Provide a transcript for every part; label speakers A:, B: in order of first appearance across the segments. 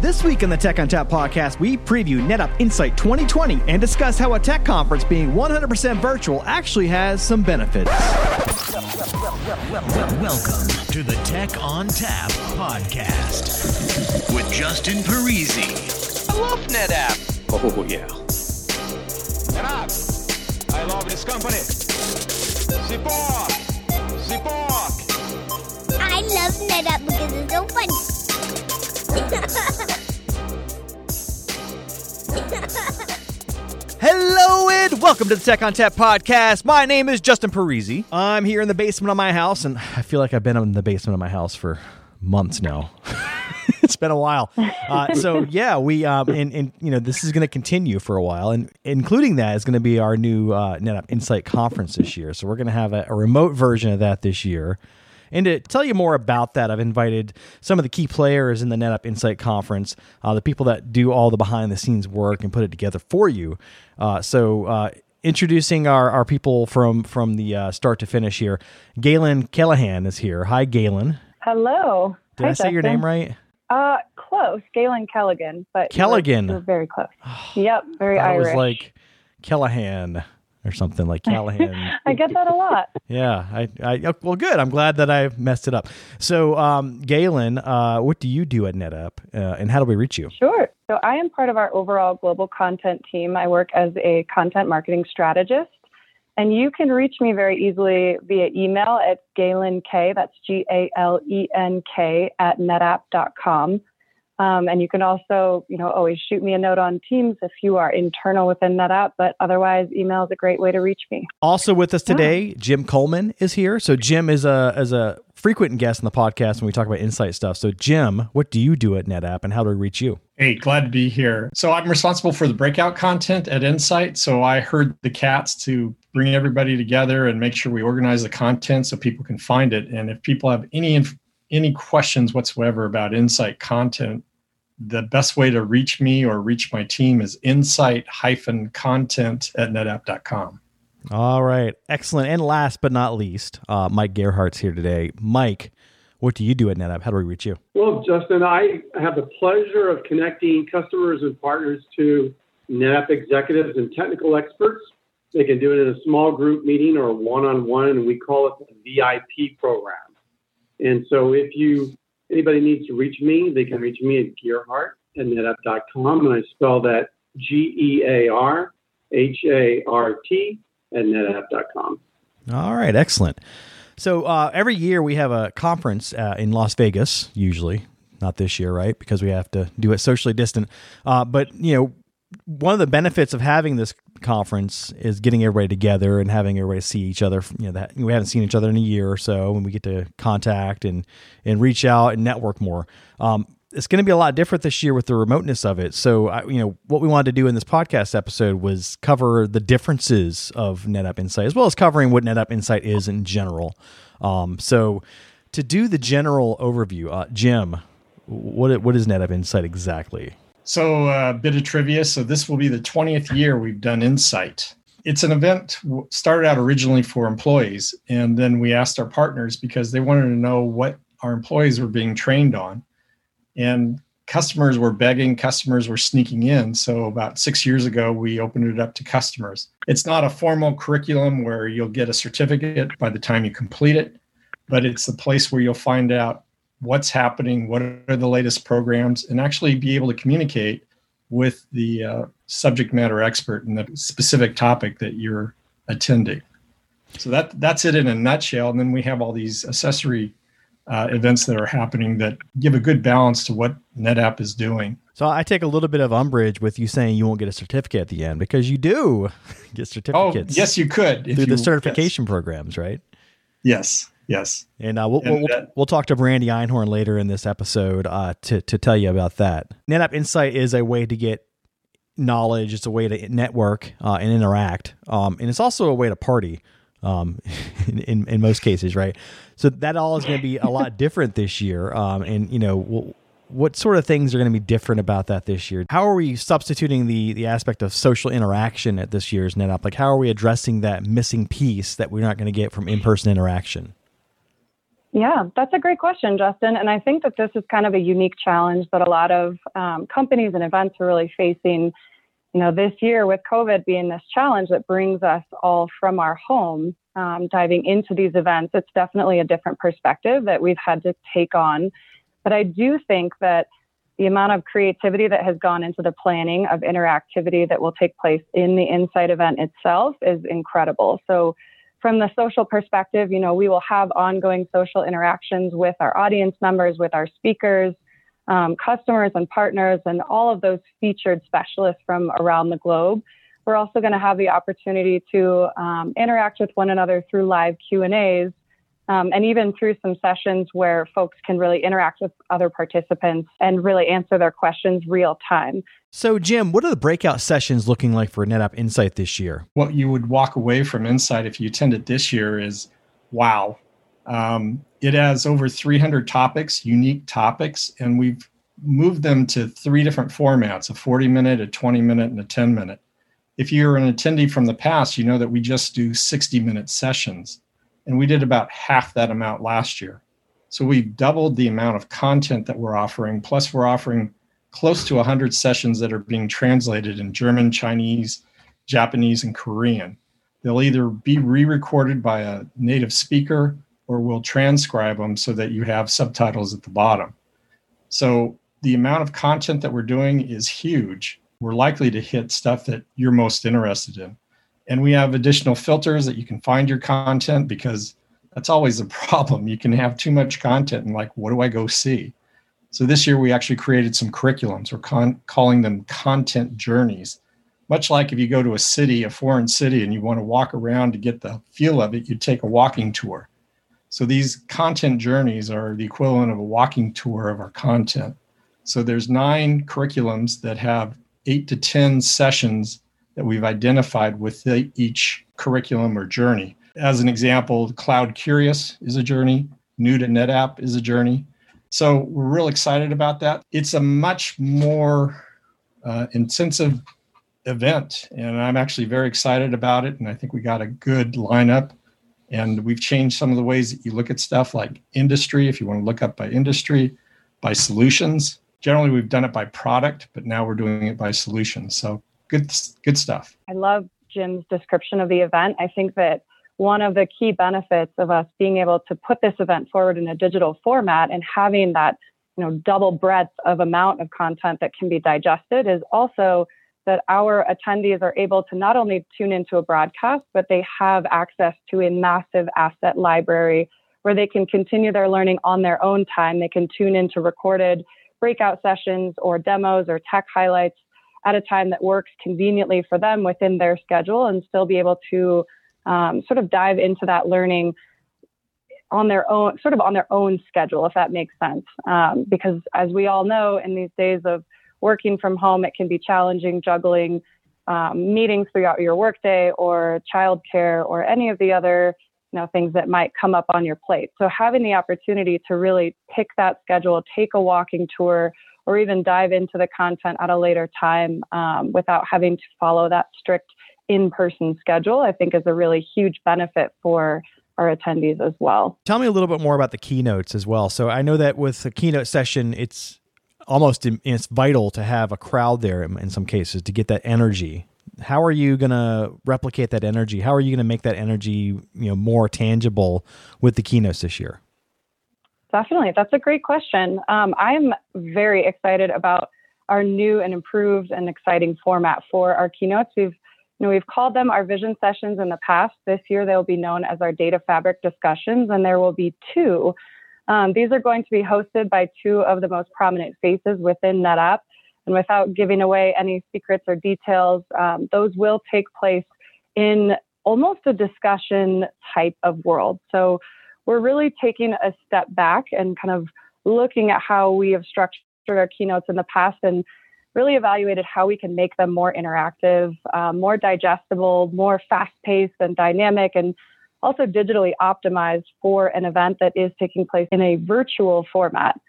A: This week on the Tech ONTAP podcast, we preview NetApp Insight 2020 and discuss how a tech conference being 100% virtual actually has some benefits.
B: Welcome to the Tech ONTAP podcast with Justin Parisi.
C: I love NetApp.
D: Oh, yeah.
C: NetApp. I love this company. Support. Support.
E: I love NetApp because it's so fun.
A: Hello and welcome to the Tech ONTAP podcast. My name is Justin Parisi. I'm here in the basement of my house, and I feel like I've been in the basement of my house for months now. it's been a while. Uh, so yeah, we um, and, and you know this is going to continue for a while, and including that is going to be our new uh, NetApp Insight conference this year. So we're going to have a, a remote version of that this year. And to tell you more about that, I've invited some of the key players in the NetApp Insight Conference, uh, the people that do all the behind the scenes work and put it together for you. Uh, so, uh, introducing our, our people from from the uh, start to finish here, Galen Callahan is here. Hi, Galen.
F: Hello.
A: Did
F: Hi,
A: I say your name right?
F: Uh, close. Galen Callaghan, but you were-
A: Callaghan.
F: you were very close. yep, very
A: I was like Callahan or something like Callahan.
F: I get that a lot.
A: Yeah, I, I, oh, well, good. I'm glad that I messed it up. So, um, Galen, uh, what do you do at NetApp, uh, and how do we reach you?
F: Sure. So I am part of our overall global content team. I work as a content marketing strategist. And you can reach me very easily via email at Galen K, that's G A L E N K, at netapp.com. Um, and you can also, you know, always shoot me a note on Teams if you are internal within NetApp. But otherwise, email is a great way to reach me.
A: Also with us today, Jim Coleman is here. So Jim is a is a frequent guest in the podcast when we talk about insight stuff. So Jim, what do you do at NetApp, and how do we reach you?
G: Hey, glad to be here. So I'm responsible for the breakout content at Insight. So I herd the cats to bring everybody together and make sure we organize the content so people can find it. And if people have any inf- any questions whatsoever about Insight content, the best way to reach me or reach my team is insight-content at netapp.com.
A: All right, excellent. And last but not least, uh, Mike Gearhart's here today. Mike, what do you do at NetApp? How do we reach you?
H: Well, Justin, I have the pleasure of connecting customers and partners to NetApp executives and technical experts. They can do it in a small group meeting or one on one, and we call it the VIP program. And so if you anybody needs to reach me, they can reach me at Gearhart at netapp.com, and I spell that G E A R H A R T at netapp.com.
A: All right, excellent. So uh, every year we have a conference uh, in Las Vegas, usually not this year, right? Because we have to do it socially distant. Uh, but you know, one of the benefits of having this conference is getting everybody together and having everybody see each other. You know, that we haven't seen each other in a year or so, and we get to contact and and reach out and network more. Um, it's going to be a lot different this year with the remoteness of it. So, I, you know, what we wanted to do in this podcast episode was cover the differences of NetApp Insight, as well as covering what NetApp Insight is in general. Um, so, to do the general overview, uh, Jim, what what is NetApp Insight exactly?
G: So, a bit of trivia. So, this will be the 20th year we've done Insight. It's an event started out originally for employees, and then we asked our partners because they wanted to know what our employees were being trained on. And customers were begging, customers were sneaking in. So, about six years ago, we opened it up to customers. It's not a formal curriculum where you'll get a certificate by the time you complete it, but it's the place where you'll find out what's happening, what are the latest programs, and actually be able to communicate with the uh, subject matter expert in the specific topic that you're attending. So that that's it in a nutshell. And then we have all these accessory uh, events that are happening that give a good balance to what NetApp is doing.
A: So I take a little bit of umbrage with you saying you won't get a certificate at the end because you do get certificates.
G: Oh,
A: certificates
G: yes, you could
A: through
G: you-
A: the certification programs, right?
G: Yes, yes.
A: And uh, we'll,
G: And
A: we'll,
G: that-
A: we'll talk to Brandy Einhorn later in this episode uh, to, to tell you about that. NetApp Insight is a way to get knowledge, it's a way to network uh, and interact. Um, and it's also a way to party um, in, in, in most cases, right? So that all is going to be a lot different this year. Um, and, you know, we'll, what sort of things are going to be different about that this year? How are we substituting the the aspect of social interaction at this year's NetApp? Like, how are we addressing that missing piece that we're not going to get from in person interaction?
F: Yeah, that's a great question, Justin. And I think that this is kind of a unique challenge that a lot of um, companies and events are really facing. You know, this year with COVID being this challenge that brings us all from our home, um, diving into these events, it's definitely a different perspective that we've had to take on. But I do think that the amount of creativity that has gone into the planning of interactivity that will take place in the Insight event itself is incredible. So, from the social perspective, you know, we will have ongoing social interactions with our audience members, with our speakers, um, customers, and partners, and all of those featured specialists from around the globe. We're also going to have the opportunity to um, interact with one another through live Q and A's um, and even through some sessions where folks can really interact with other participants and really answer their questions real time.
A: So, Jim, what are the breakout sessions looking like for NetApp Insight this year?
G: What you would walk away from Insight if you attend it this year is wow. Um, it has over 300 topics, unique topics, and we've moved them to three different formats a 40 minute, a 20 minute, and a 10 minute. If you're an attendee from the past, you know that we just do 60 minute sessions and we did about half that amount last year. So we've doubled the amount of content that we're offering. Plus, we're offering close to 100 sessions that are being translated in German, Chinese, Japanese, and Korean. They'll either be re recorded by a native speaker or we'll transcribe them so that you have subtitles at the bottom. So the amount of content that we're doing is huge. We're likely to hit stuff that you're most interested in. And we have additional filters that you can find your content because that's always a problem. You can have too much content and like, what do I go see? So this year we actually created some curriculums. We're con- calling them content journeys. Much like if you go to a city, a foreign city, and you want to walk around to get the feel of it, you take a walking tour. So these content journeys are the equivalent of a walking tour of our content. So there's nine curriculums that have eight to 10 sessions that we've identified with each curriculum or journey. As an example, Cloud Curious is a journey, New to NetApp is a journey. So we're real excited about that. It's a much more uh, intensive event, and I'm actually very excited about it. And I think we got a good lineup. And we've changed some of the ways that you look at stuff like industry, if you want to look up by industry, by solutions. Generally, we've done it by product, but now we're doing it by solutions. So good good stuff.
F: I love Jim's description of the event. I think that one of the key benefits of us being able to put this event forward in a digital format and having that you know double breadth of amount of content that can be digested is also that our attendees are able to not only tune into a broadcast but they have access to a massive asset library where they can continue their learning on their own time they can tune into recorded breakout sessions or demos or tech highlights at a time that works conveniently for them within their schedule and still be able to um, sort of dive into that learning on their own, sort of on their own schedule, if that makes sense. Um, because as we all know, in these days of working from home, it can be challenging juggling um, meetings throughout your workday or childcare or any of the other you know things that might come up on your plate. So having the opportunity to really pick that schedule, take a walking tour, or even dive into the content at a later time um, without having to follow that strict in person schedule, I think is a really huge benefit for our attendees as well.
A: Tell me a little bit more about the keynotes as well. So I know that with a keynote session, it's almost it's vital to have a crowd there in some cases to get that energy. How are you going to replicate that energy? How are you going to make that energy, you know, more tangible with the keynotes this year?
F: Definitely. That's a great question. Um, I'm very excited about our new and improved and exciting format for our keynotes. We've you know, we've called them our vision sessions in the past. This year, they'll be known as our data fabric discussions, and there will be two. Um, these are going to be hosted by two of the most prominent faces within NetApp. And without giving away any secrets or details, um, those will take place in almost a discussion type of world. So we're really taking a step back and kind of looking at how we have structured our keynotes in the past and really evaluated how we can make them more interactive, um, more digestible, more fast paced and dynamic, and also digitally optimized for an event that is taking place in a virtual format.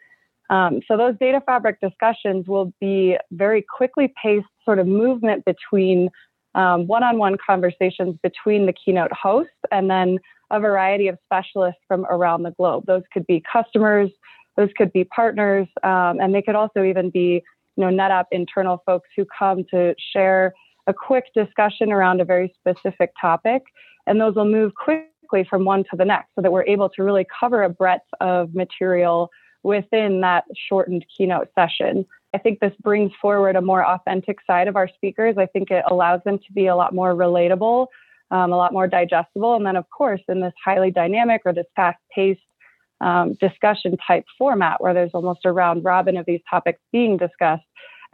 F: Um, so those data fabric discussions will be very quickly paced sort of movement between um, one-on-one conversations between the keynote host and then a variety of specialists from around the globe. Those could be customers, those could be partners, um, and they could also even be, you know, NetApp internal folks who come to share a quick discussion around a very specific topic. And those will move quickly from one to the next so that we're able to really cover a breadth of material within that shortened keynote session. I think this brings forward a more authentic side of our speakers. I think it allows them to be a lot more relatable, um, a lot more digestible. And then, of course, in this highly dynamic or this fast paced um, discussion type format where there's almost a round robin of these topics being discussed,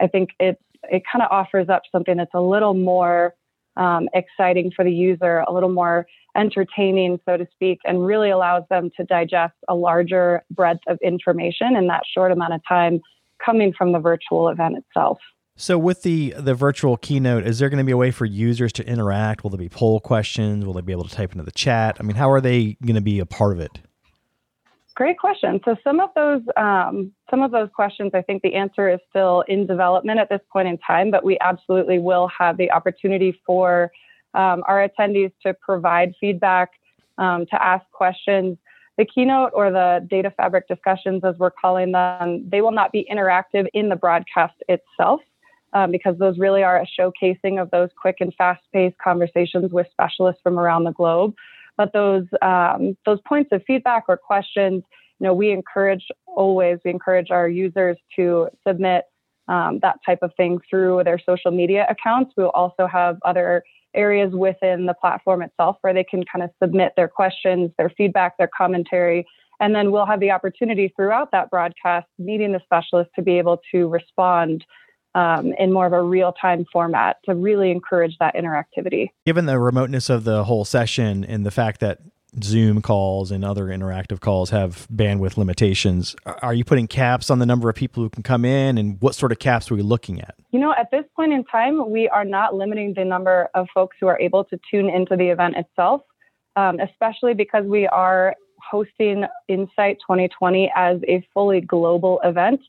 F: I think it, it kind of offers up something that's a little more um, exciting for the user, a little more entertaining, so to speak, and really allows them to digest a larger breadth of information in that short amount of time coming from the virtual event itself.
A: So with the the virtual keynote, is there going to be a way for users to interact? Will there be poll questions? Will they be able to type into the chat? I mean, how are they going to be a part of it?
F: Great question. So some of those um, some of those questions, I think the answer is still in development at this point in time, but we absolutely will have the opportunity for um, our attendees to provide feedback, um, to ask questions the keynote or the data fabric discussions, as we're calling them, they will not be interactive in the broadcast itself. Um, because those really are a showcasing of those quick and fast-paced conversations with specialists from around the globe. But those um, those points of feedback or questions, you know, we encourage always we encourage our users to submit um, that type of thing through their social media accounts. We'll also have other areas within the platform itself where they can kind of submit their questions, their feedback, their commentary. And then we'll have the opportunity throughout that broadcast, meeting the specialist to be able to respond um, in more of a real time format to really encourage that interactivity.
A: Given the remoteness of the whole session and the fact that Zoom calls and other interactive calls have bandwidth limitations. Are you putting caps on the number of people who can come in, and what sort of caps are we looking at?
F: You know, at this point in time, we are not limiting the number of folks who are able to tune into the event itself, um, especially because we are hosting Insight 2020 as a fully global event.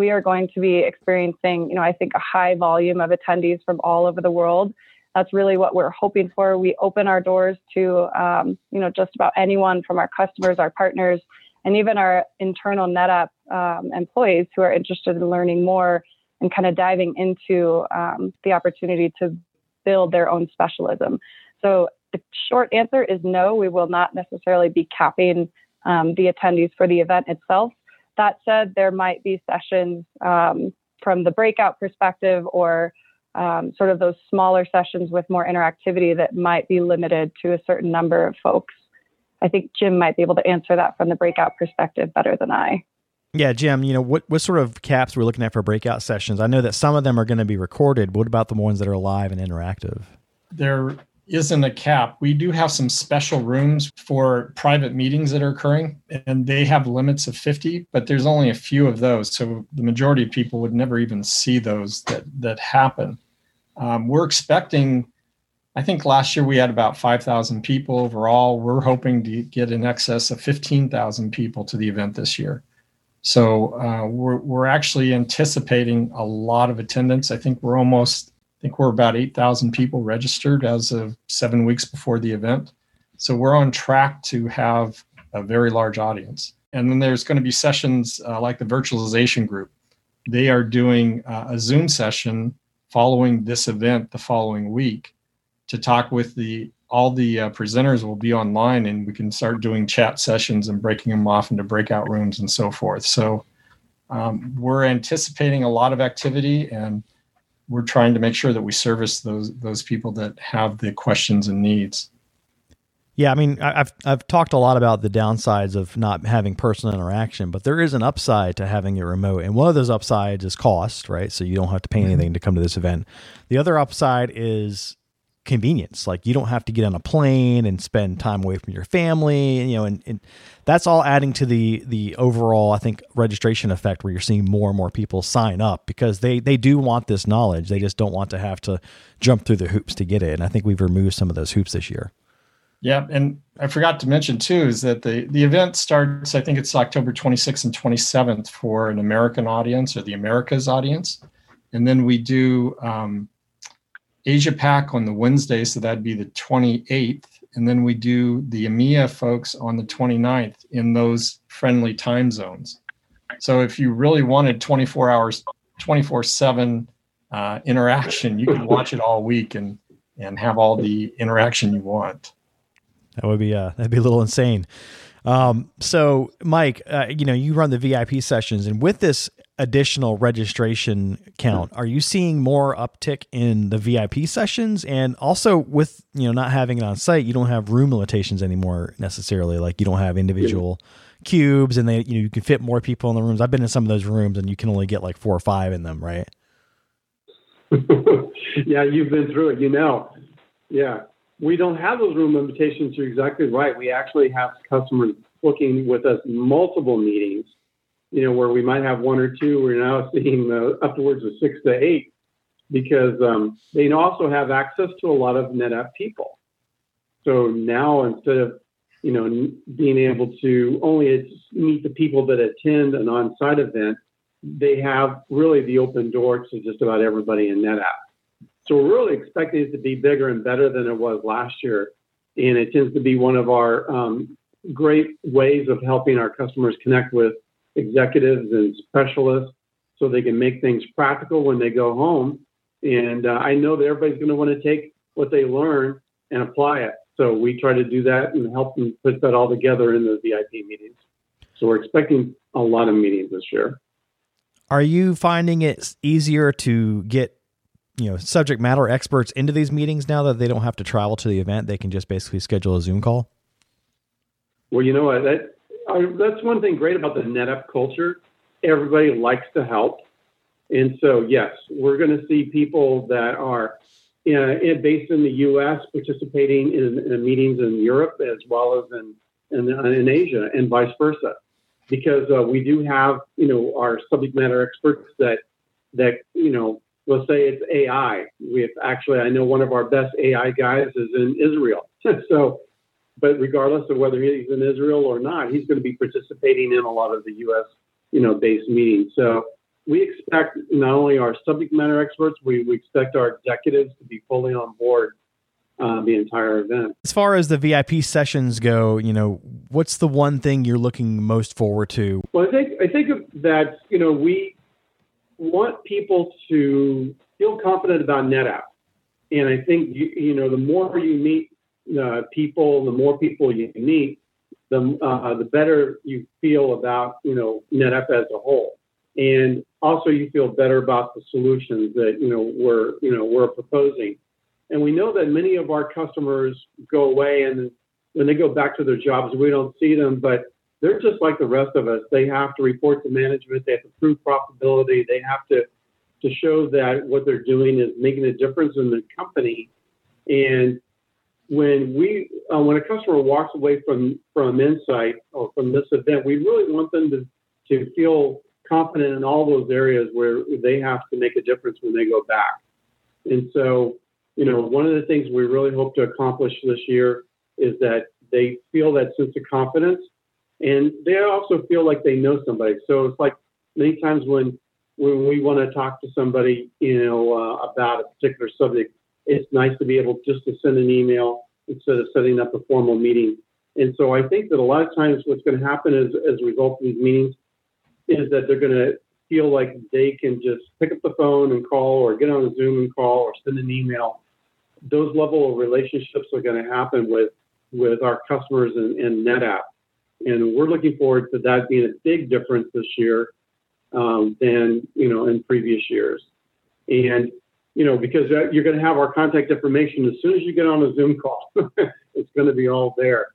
F: We are going to be experiencing, you know, I think a high volume of attendees from all over the world that's really what we're hoping for. We open our doors to, um, you know, just about anyone from our customers, our partners, and even our internal NetApp um, employees who are interested in learning more and kind of diving into um, the opportunity to build their own specialism. So the short answer is no, we will not necessarily be capping um, the attendees for the event itself. That said, there might be sessions um, from the breakout perspective or um, sort of those smaller sessions with more interactivity that might be limited to a certain number of folks. I think Jim might be able to answer that from the breakout perspective better than I.
A: Yeah, Jim, you know, what, what sort of caps we're looking at for breakout sessions? I know that some of them are going to be recorded. What about the ones that are live and interactive?
G: There isn't a cap. We do have some special rooms for private meetings that are occurring, and they have limits of 50, but there's only a few of those. So the majority of people would never even see those that, that happen. Um, we're expecting, I think last year we had about 5,000 people overall. We're hoping to get in excess of 15,000 people to the event this year. So uh, we're, we're actually anticipating a lot of attendance. I think we're almost I think we're about 8,000 people registered as of seven weeks before the event. So we're on track to have a very large audience. And then there's going to be sessions uh, like the virtualization group. They are doing uh, a Zoom session following this event the following week to talk with the all the uh, presenters will be online and we can start doing chat sessions and breaking them off into breakout rooms and so forth. So um, we're anticipating a lot of activity and we're trying to make sure that we service those those people that have the questions and needs.
A: Yeah, I mean, I've I've talked a lot about the downsides of not having personal interaction, but there is an upside to having it remote, and one of those upsides is cost, right? So you don't have to pay mm-hmm. anything to come to this event. The other upside is convenience. Like you don't have to get on a plane and spend time away from your family, and, you know, and, and that's all adding to the the overall, I think, registration effect where you're seeing more and more people sign up because they they do want this knowledge. They just don't want to have to jump through the hoops to get it. And I think we've removed some of those hoops this year.
G: Yeah, and I forgot to mention too is that the the event starts. I think it's October 26th and 27th for an American audience or the Americas audience, and then we do um, Asia Pac on the Wednesday, so that'd be the 28th, and then we do the EMEA folks on the 29th in those friendly time zones. So if you really wanted 24 hours, 24 seven uh, interaction, you can watch it all week and and have all the interaction you want.
A: That would be uh, that'd be a little insane. Um, so, Mike, uh, you know, you run the VIP sessions, and with this additional registration count, are you seeing more uptick in the VIP sessions? And also, with you know not having it on site, you don't have room limitations anymore necessarily. Like you don't have individual cubes, and they you know you can fit more people in the rooms. I've been in some of those rooms, and you can only get like four or five in them, right?
H: yeah, you've been through it. You know, yeah we don't have those room limitations. You're exactly right. We actually have customers booking with us multiple meetings, you know, where we might have one or two. We're now seeing uh, upwards of six to eight because um, they also have access to a lot of NetApp people. So now instead of, you know, being able to only meet the people that attend an on-site event, they have really the open door to just about everybody in NetApp. So we're really expecting it to be bigger and better than it was last year. And it tends to be one of our um, great ways of helping our customers connect with executives and specialists so they can make things practical when they go home. And uh, I know that everybody's going to want to take what they learn and apply it. So we try to do that and help them put that all together in the VIP meetings. So we're expecting a lot of meetings this year.
A: Are you finding it easier to get you know subject matter experts into these meetings now that they don't have to travel to the event they can just basically schedule a zoom call
H: well you know what that uh, that's one thing great about the netapp culture everybody likes to help and so yes we're going to see people that are uh, based in the us participating in, in, meetings in europe as well as in, in, in asia and vice versa because uh, we do have you know our subject matter experts that that you know let's say it's AI. We have actually, I know one of our best AI guys is in Israel. so, but regardless of whether he's in Israel or not, he's going to be participating in a lot of the U.S. you know based meetings. So we expect not only our subject matter experts, we, we expect our executives to be fully on board uh, the entire event.
A: As far as the VIP sessions go, you know, what's the one thing you're looking most forward to?
H: Well, I think I think that you know we want people to feel confident about NetApp. And I think, you, you know, the more you meet uh, people, the more people you meet, the, uh, the better you feel about, you know, NetApp as a whole. And also you feel better about the solutions that, you know, we're, you know, we're proposing. And we know that many of our customers go away and when they go back to their jobs, we don't see them, but they're just like the rest of us. They have to report to management. They have to prove profitability. They have to to show that what they're doing is making a difference in the company. And when we uh, when a customer walks away from from Insight or from this event, we really want them to to feel confident in all those areas where they have to make a difference when they go back. And so, you know, one of the things we really hope to accomplish this year is that they feel that sense of confidence and they also feel like they know somebody. So it's like many times when when we want to talk to somebody, you know, uh, about a particular subject, it's nice to be able just to send an email instead of setting up a formal meeting. And so I think that a lot of times what's going to happen is, as a result of these meetings is that they're going to feel like they can just pick up the phone and call or get on a Zoom and call or send an email. Those level of relationships are going to happen with, with our customers and, and NetApp. And we're looking forward to that being a big difference this year um, than you know in previous years. And you know because uh, you're going to have our contact information as soon as you get on a Zoom call, it's going to be all there.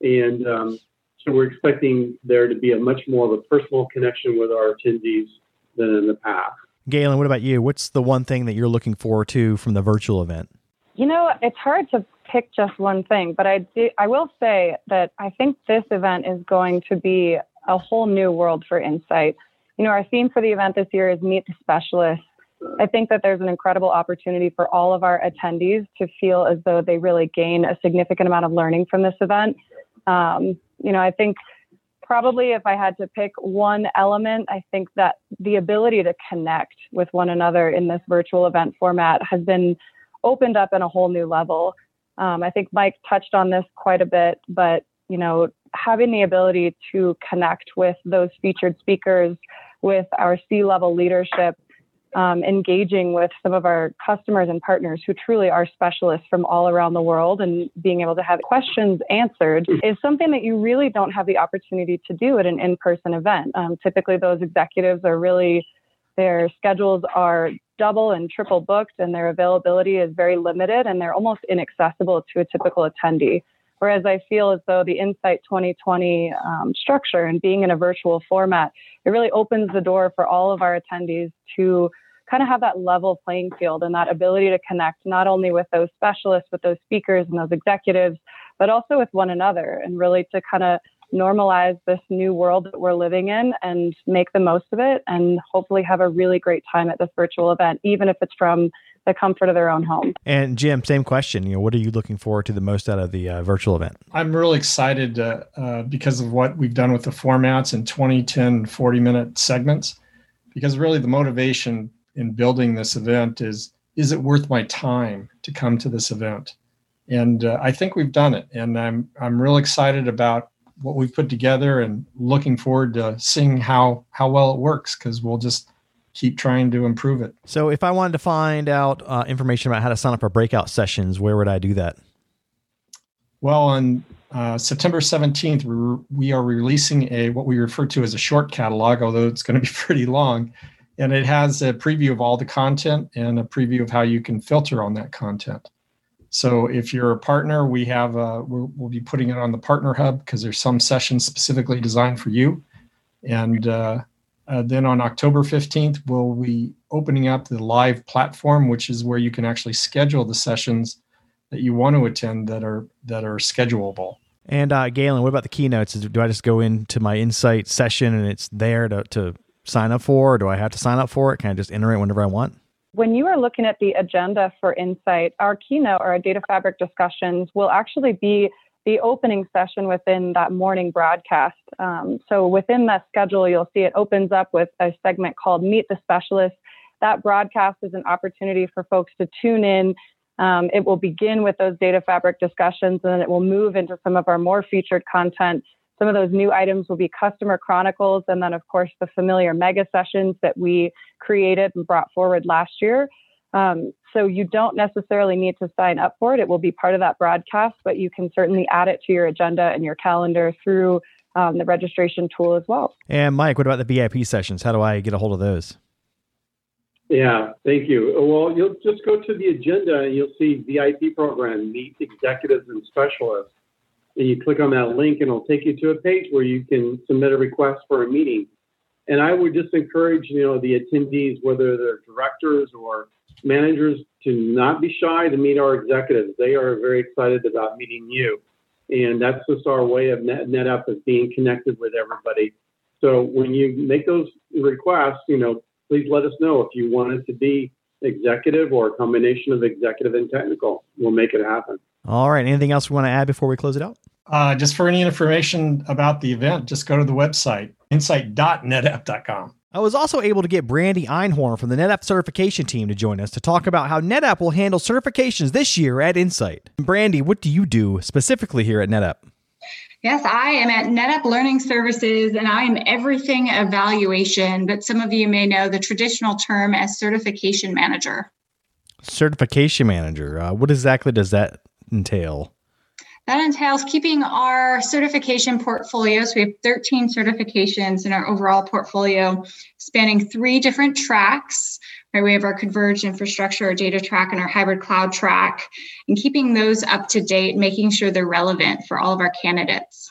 H: And um, so we're expecting there to be a much more of a personal connection with our attendees than in the past.
A: Galen, what about you? What's the one thing that you're looking forward to from the virtual event?
F: You know, it's hard to pick just one thing, but I do, I will say that I think this event is going to be a whole new world for Insight. You know, our theme for the event this year is Meet the Specialists. I think that there's an incredible opportunity for all of our attendees to feel as though they really gain a significant amount of learning from this event. Um, you know, I think probably if I had to pick one element, I think that the ability to connect with one another in this virtual event format has been opened up in a whole new level. Um, I think Mike touched on this quite a bit, but you know, having the ability to connect with those featured speakers, with our C-level leadership, um, engaging with some of our customers and partners who truly are specialists from all around the world and being able to have questions answered is something that you really don't have the opportunity to do at an in-person event. Um, typically, those executives are really their schedules are double and triple booked, and their availability is very limited, and they're almost inaccessible to a typical attendee. Whereas I feel as though the Insight 2020 um, structure and being in a virtual format, it really opens the door for all of our attendees to kind of have that level playing field and that ability to connect not only with those specialists, with those speakers and those executives, but also with one another and really to kind of normalize this new world that we're living in and make the most of it and hopefully have a really great time at this virtual event, even if it's from the comfort of their own home.
A: And Jim, same question. You know, what are you looking forward to the most out of the uh, virtual event?
G: I'm really excited uh, uh, because of what we've done with the formats in 20, 10, 40 minute segments. Because really, the motivation in building this event is is it worth my time to come to this event? And uh, I think we've done it. And I'm I'm real excited about what we've put together and looking forward to seeing how how well it works because we'll just keep trying to improve it.
A: So, if I wanted to find out uh, information about how to sign up for breakout sessions, where would I do that?
G: Well, on uh, September 17th, we're, we are releasing a what we refer to as a short catalog, although it's going to be pretty long. And it has a preview of all the content and a preview of how you can filter on that content. So if you're a partner, we have uh, we'll, we'll, be putting it on the Partner Hub because there's some sessions specifically designed for you. And uh, uh, then on October 15th, we'll be opening up the live platform, which is where you can actually schedule the sessions that you want to attend that are that are schedulable.
A: And uh, Galen, what about the keynotes? Do I just go into my Insight session and it's there to, to sign up for, or do I have to sign up for it? Can I just enter it whenever I want?
F: When you are looking at the agenda for Insight, our keynote or our data fabric discussions will actually be the opening session within that morning broadcast. Um, so within that schedule, you'll see it opens up with a segment called Meet the Specialist. That broadcast is an opportunity for folks to tune in. Um, it will begin with those data fabric discussions and then it will move into some of our more featured content. Some of those new items will be customer chronicles and then, of course, the familiar mega sessions that we created and brought forward last year. Um, so you don't necessarily need to sign up for it. It will be part of that broadcast, but you can certainly add it to your agenda and your calendar through um, the registration tool as well.
A: And Mike, what about the VIP sessions? How do I get a hold of those?
H: Yeah, thank you. Well, you'll just go to the agenda and you'll see VIP program, meet executives and specialists. And you click on that link and it'll take you to a page where you can submit a request for a meeting. And I would just encourage, you know, the attendees, whether they're directors or managers to not be shy to meet our executives. They are very excited about meeting you. And that's just our way of net, NetApp as being connected with everybody. So when you make those requests, you know, please let us know if you want it to be executive or a combination of executive and technical. We'll make it happen.
A: All right. Anything else we want to add before we close it out?
G: Uh, just for any information about the event, just go to the website, insight.netapp.com.
A: I was also able to get Brandy Einhorn from the NetApp certification team to join us to talk about how NetApp will handle certifications this year at Insight. Brandy, what do you do specifically here at NetApp?
D: Yes, I am at NetApp Learning Services and I am everything evaluation, but some of you may know the traditional term as certification manager.
A: Certification manager. Uh, what exactly does that entail?
D: That entails keeping our certification portfolio. So we have 13 certifications in our overall portfolio, spanning three different tracks. Right, we have our converged infrastructure, our data track, and our hybrid cloud track, and keeping those up to date, making sure they're relevant for all of our candidates.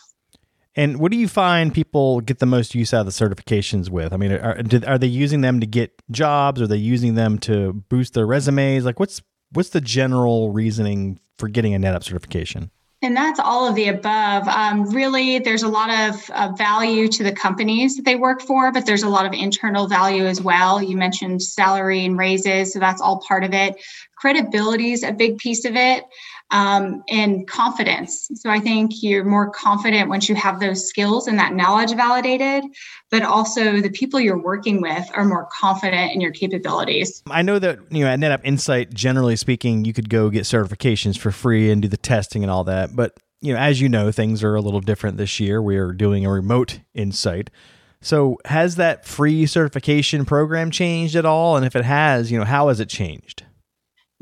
A: And what do you find people get the most use out of the certifications with? I mean, are, are they using them to get jobs? Are they using them to boost their resumes? Like, what's what's the general reasoning for getting a NetApp certification?
D: And that's all of the above. Um, really, there's a lot of uh, value to the companies that they work for, but there's a lot of internal value as well. You mentioned salary and raises, so that's all part of it. Credibility is a big piece of it. um, and confidence. So I think you're more confident once you have those skills and that knowledge validated, but also the people you're working with are more confident in your capabilities.
A: I know that you know at NetApp Insight, generally speaking, you could go get certifications for free and do the testing and all that. But you know, as you know, things are a little different this year. We are doing a remote Insight. So has that free certification program changed at all? And if it has, you know, how has it changed?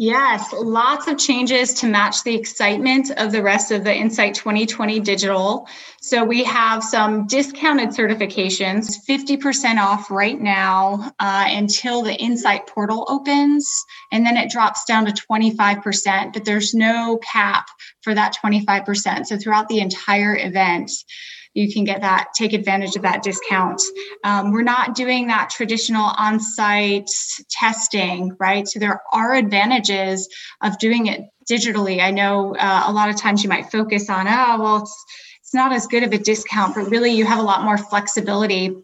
D: Yes, lots of changes to match the excitement of the rest of the Insight 2020 digital. So we have some discounted certifications, 50% off right now uh, until the Insight portal opens. And then it drops down to 25%, but there's no cap for that 25%. So throughout the entire event, you can get that, take advantage of that discount. Um, we're not doing that traditional on site testing, right? So there are advantages of doing it digitally. I know uh, a lot of times you might focus on, oh, well, it's, it's not as good of a discount, but really you have a lot more flexibility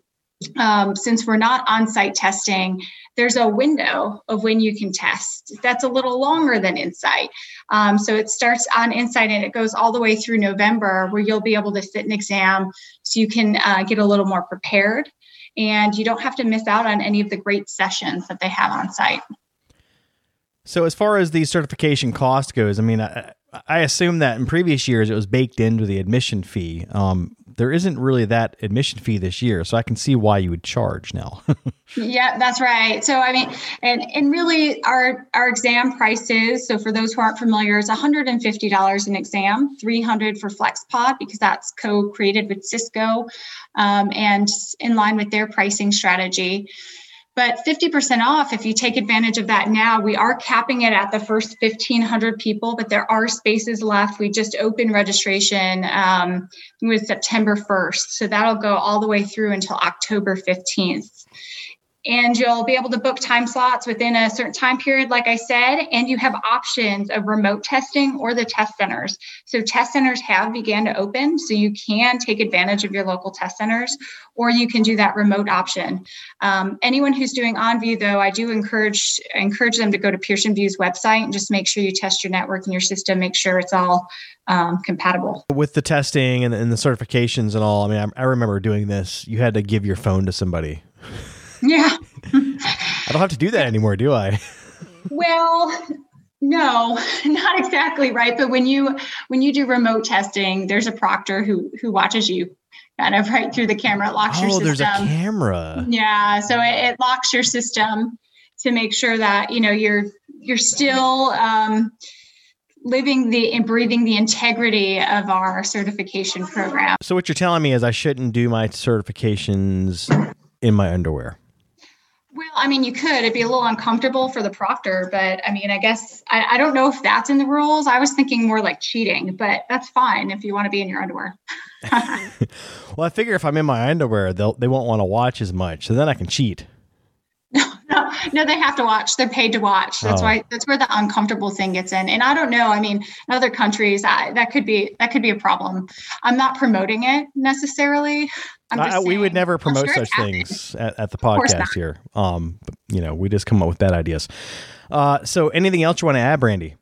D: um, since we're not on site testing, there's a window of when you can test. That's a little longer than Insight. Um, so it starts on Insight and it goes all the way through November, where you'll be able to sit an exam so you can uh, get a little more prepared and you don't have to miss out on any of the great sessions that they have on site.
A: So, as far as the certification cost goes, I mean, I, I assume that in previous years it was baked into the admission fee. Um, there isn't really that admission fee this year, so I can see why you would charge now.
D: yeah, that's right. So I mean, and and really our our exam prices. So for those who aren't familiar, it's one hundred and fifty dollars an exam, three hundred for FlexPod because that's co-created with Cisco, um, and in line with their pricing strategy but 50% off if you take advantage of that now we are capping it at the first 1500 people but there are spaces left. We just opened registration um, with september 1st so that'll go all the way through until october 15th and you'll be able to book time slots within a certain time period like i said and you have options of remote testing or the test centers. So test centers have began to open so you can take advantage of your local test centers or you can do that remote option. Um, anyone who's doing OnVUE though i do encourage encourage them to go to Pearson VUE's website and just make sure you test your network and your system make sure it's all um, compatible.
A: With the testing and, and the certifications and all i mean I, I remember doing this. You had to give your phone to somebody
D: yeah.
A: I don't have to do that anymore, do I?
D: well, no, not exactly right. But when you when you do remote testing, there's a proctor who who watches you kind of right through the camera. It locks
A: oh,
D: your system.
A: there's a camera.
D: Yeah, so it, it, locks your system to make sure that you know you're you're still um, living the and breathing the integrity of our certification program.
A: So what you're telling me is I shouldn't do my certifications in my underwear.
D: Well, I mean, you could. It'd be a little uncomfortable for the proctor, but I mean, I guess I, I, don't know if that's in the rules. I was thinking more like cheating, but that's fine if you want to be in your underwear.
A: well, I figure if I'm in my underwear, they'll they won't want to watch as much, so then I can cheat.
D: No, they have to watch. They're paid to watch. That's oh. why. That's where the uncomfortable thing gets in. And I don't know. I mean, in other countries, I, that could be that could be a problem. I'm not promoting it necessarily.
A: I, we would never promote sure such things at, at, the podcast here. Um, but, you know, we just come up with bad ideas. Uh, so, anything else you want to add, Brandy?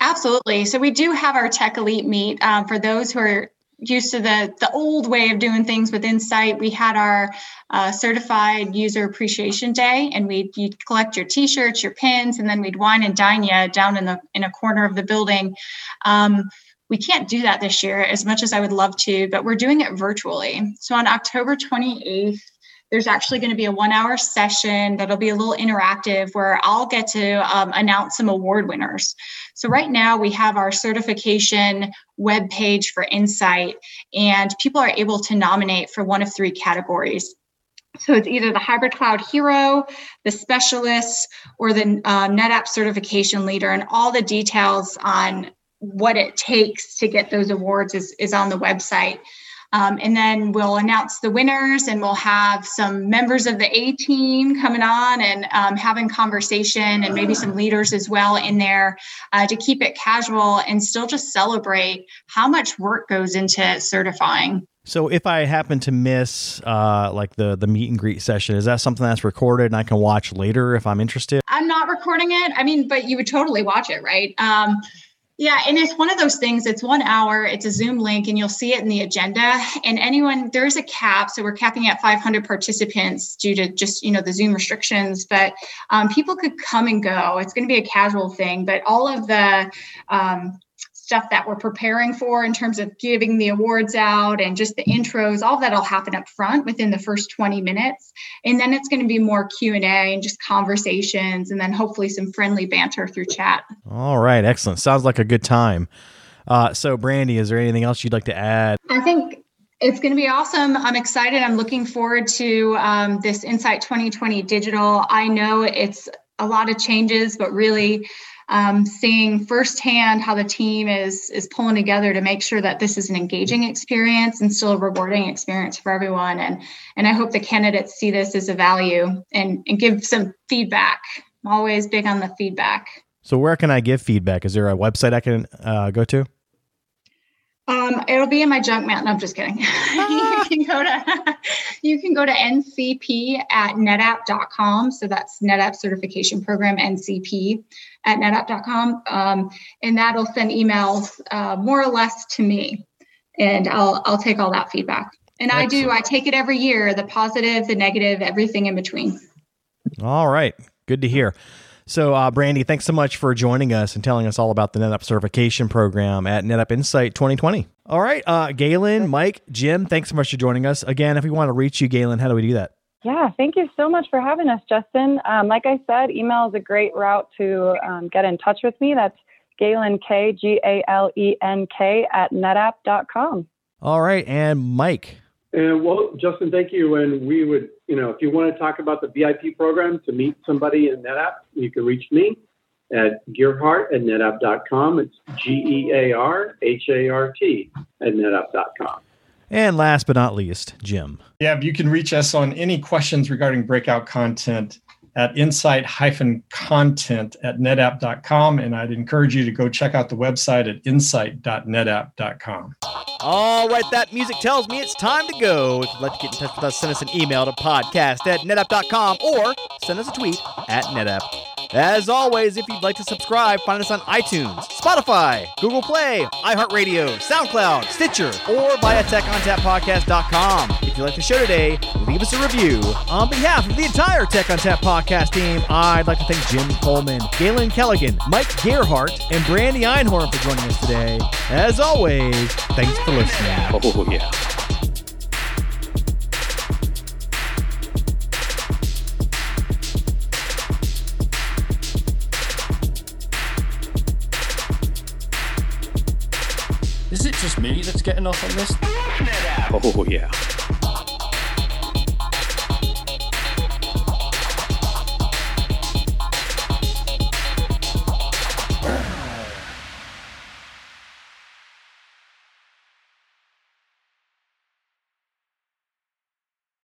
D: Absolutely. So we do have our Tech Elite meet um, for those who are used to the the old way of doing things with Insight. We had our uh, certified user appreciation day, and we'd you'd collect your T-shirts, your pins, and then we'd wine and dine you down in the in a corner of the building. Um, we can't do that this year as much as I would love to, but we're doing it virtually. So on October 28th, there's actually going to be a one hour session that'll be a little interactive where I'll get to um, announce some award winners. So, right now, we have our certification web page for Insight, and people are able to nominate for one of three categories. So it's either the hybrid cloud hero, the specialist, or the uh, NetApp certification leader, and all the details on what it takes to get those awards is, is on the website. Um, and then we'll announce the winners and we'll have some members of the A team coming on and um, having conversation and maybe some leaders as well in there uh, to keep it casual and still just celebrate how much work goes into certifying.
A: So if I happen to miss uh, like the the meet and greet session, is that something that's recorded and I can watch later if I'm interested?
D: I'm not recording it. I mean, but you would totally watch it, right? Um, Yeah, and it's one of those things. It's one hour. It's a Zoom link, and you'll see it in the agenda. And anyone, there is a cap, so we're capping at 500 participants due to just you know the Zoom restrictions. But um, people could come and go. It's going to be a casual thing, but all of the um, stuff that we're preparing for in terms of giving the awards out and just the intros all that'll happen up front within the first 20 minutes and then it's going to be more q&a and just conversations and then hopefully some friendly banter through chat
A: all right excellent sounds like a good time uh, so brandy is there anything else you'd like to add
D: i think it's going to be awesome. I'm excited. I'm looking forward to um, this Insight 2020 digital. I know it's a lot of changes, but really um, seeing firsthand how the team is is pulling together to make sure that this is an engaging experience and still a rewarding experience for everyone. And and I hope the candidates see this as a value and and give some feedback. I'm always big on the feedback.
A: So where can I give feedback? Is there a website I can uh, go to?
D: Um, it'll be in my junk mail. No, I'm just kidding. you can go to you can go to ncp at netapp.com. So that's NetApp certification program ncp at netapp.com, um, and that'll send emails uh, more or less to me, and I'll I'll take all that feedback. And Excellent. I do. I take it every year. The positive, the negative, everything in between.
A: All right. Good to hear. So, uh, Brandy, thanks so much for joining us and telling us all about the NetApp certification program at NetApp Insight 2020. All right, uh, Galen, Mike, Jim, thanks so much for joining us. Again, if we want to reach you, Galen, how do we do that?
F: Yeah, thank you so much for having us, Justin. Um, like I said, email is a great route to um, get in touch with me. That's Galen K, G A L E N K, at netapp.com.
A: All right, and Mike.
H: And well, Justin, thank you. And we would, you know, if you want to talk about the VIP program to meet somebody in NetApp, you can reach me at gearhart at netapp.com. It's G E A R H A R T at netapp.com.
A: And last but not least, Jim.
G: Yeah, you can reach us on any questions regarding breakout content at insight-content at netapp.com. And I'd encourage you to go check out the website at insight.netapp.com.
A: All right, that music tells me it's time to go. If you'd like to get in touch with us, send us an email to podcast at netapp.com or send us a tweet at netapp. As always, if you'd like to subscribe, find us on iTunes, Spotify, Google Play, iHeartRadio, SoundCloud, Stitcher, or via TechOnTapPodcast.com. If you like the show today, leave us a review. On behalf of the entire Tech ONTAP podcast team, I'd like to thank Jim Coleman, Galen Kelligan, Mike Gearhart, and Brandy Einhorn for joining us today. As always, thanks for listening.
I: Oh, yeah. Me that's getting off on this? Oh, yeah.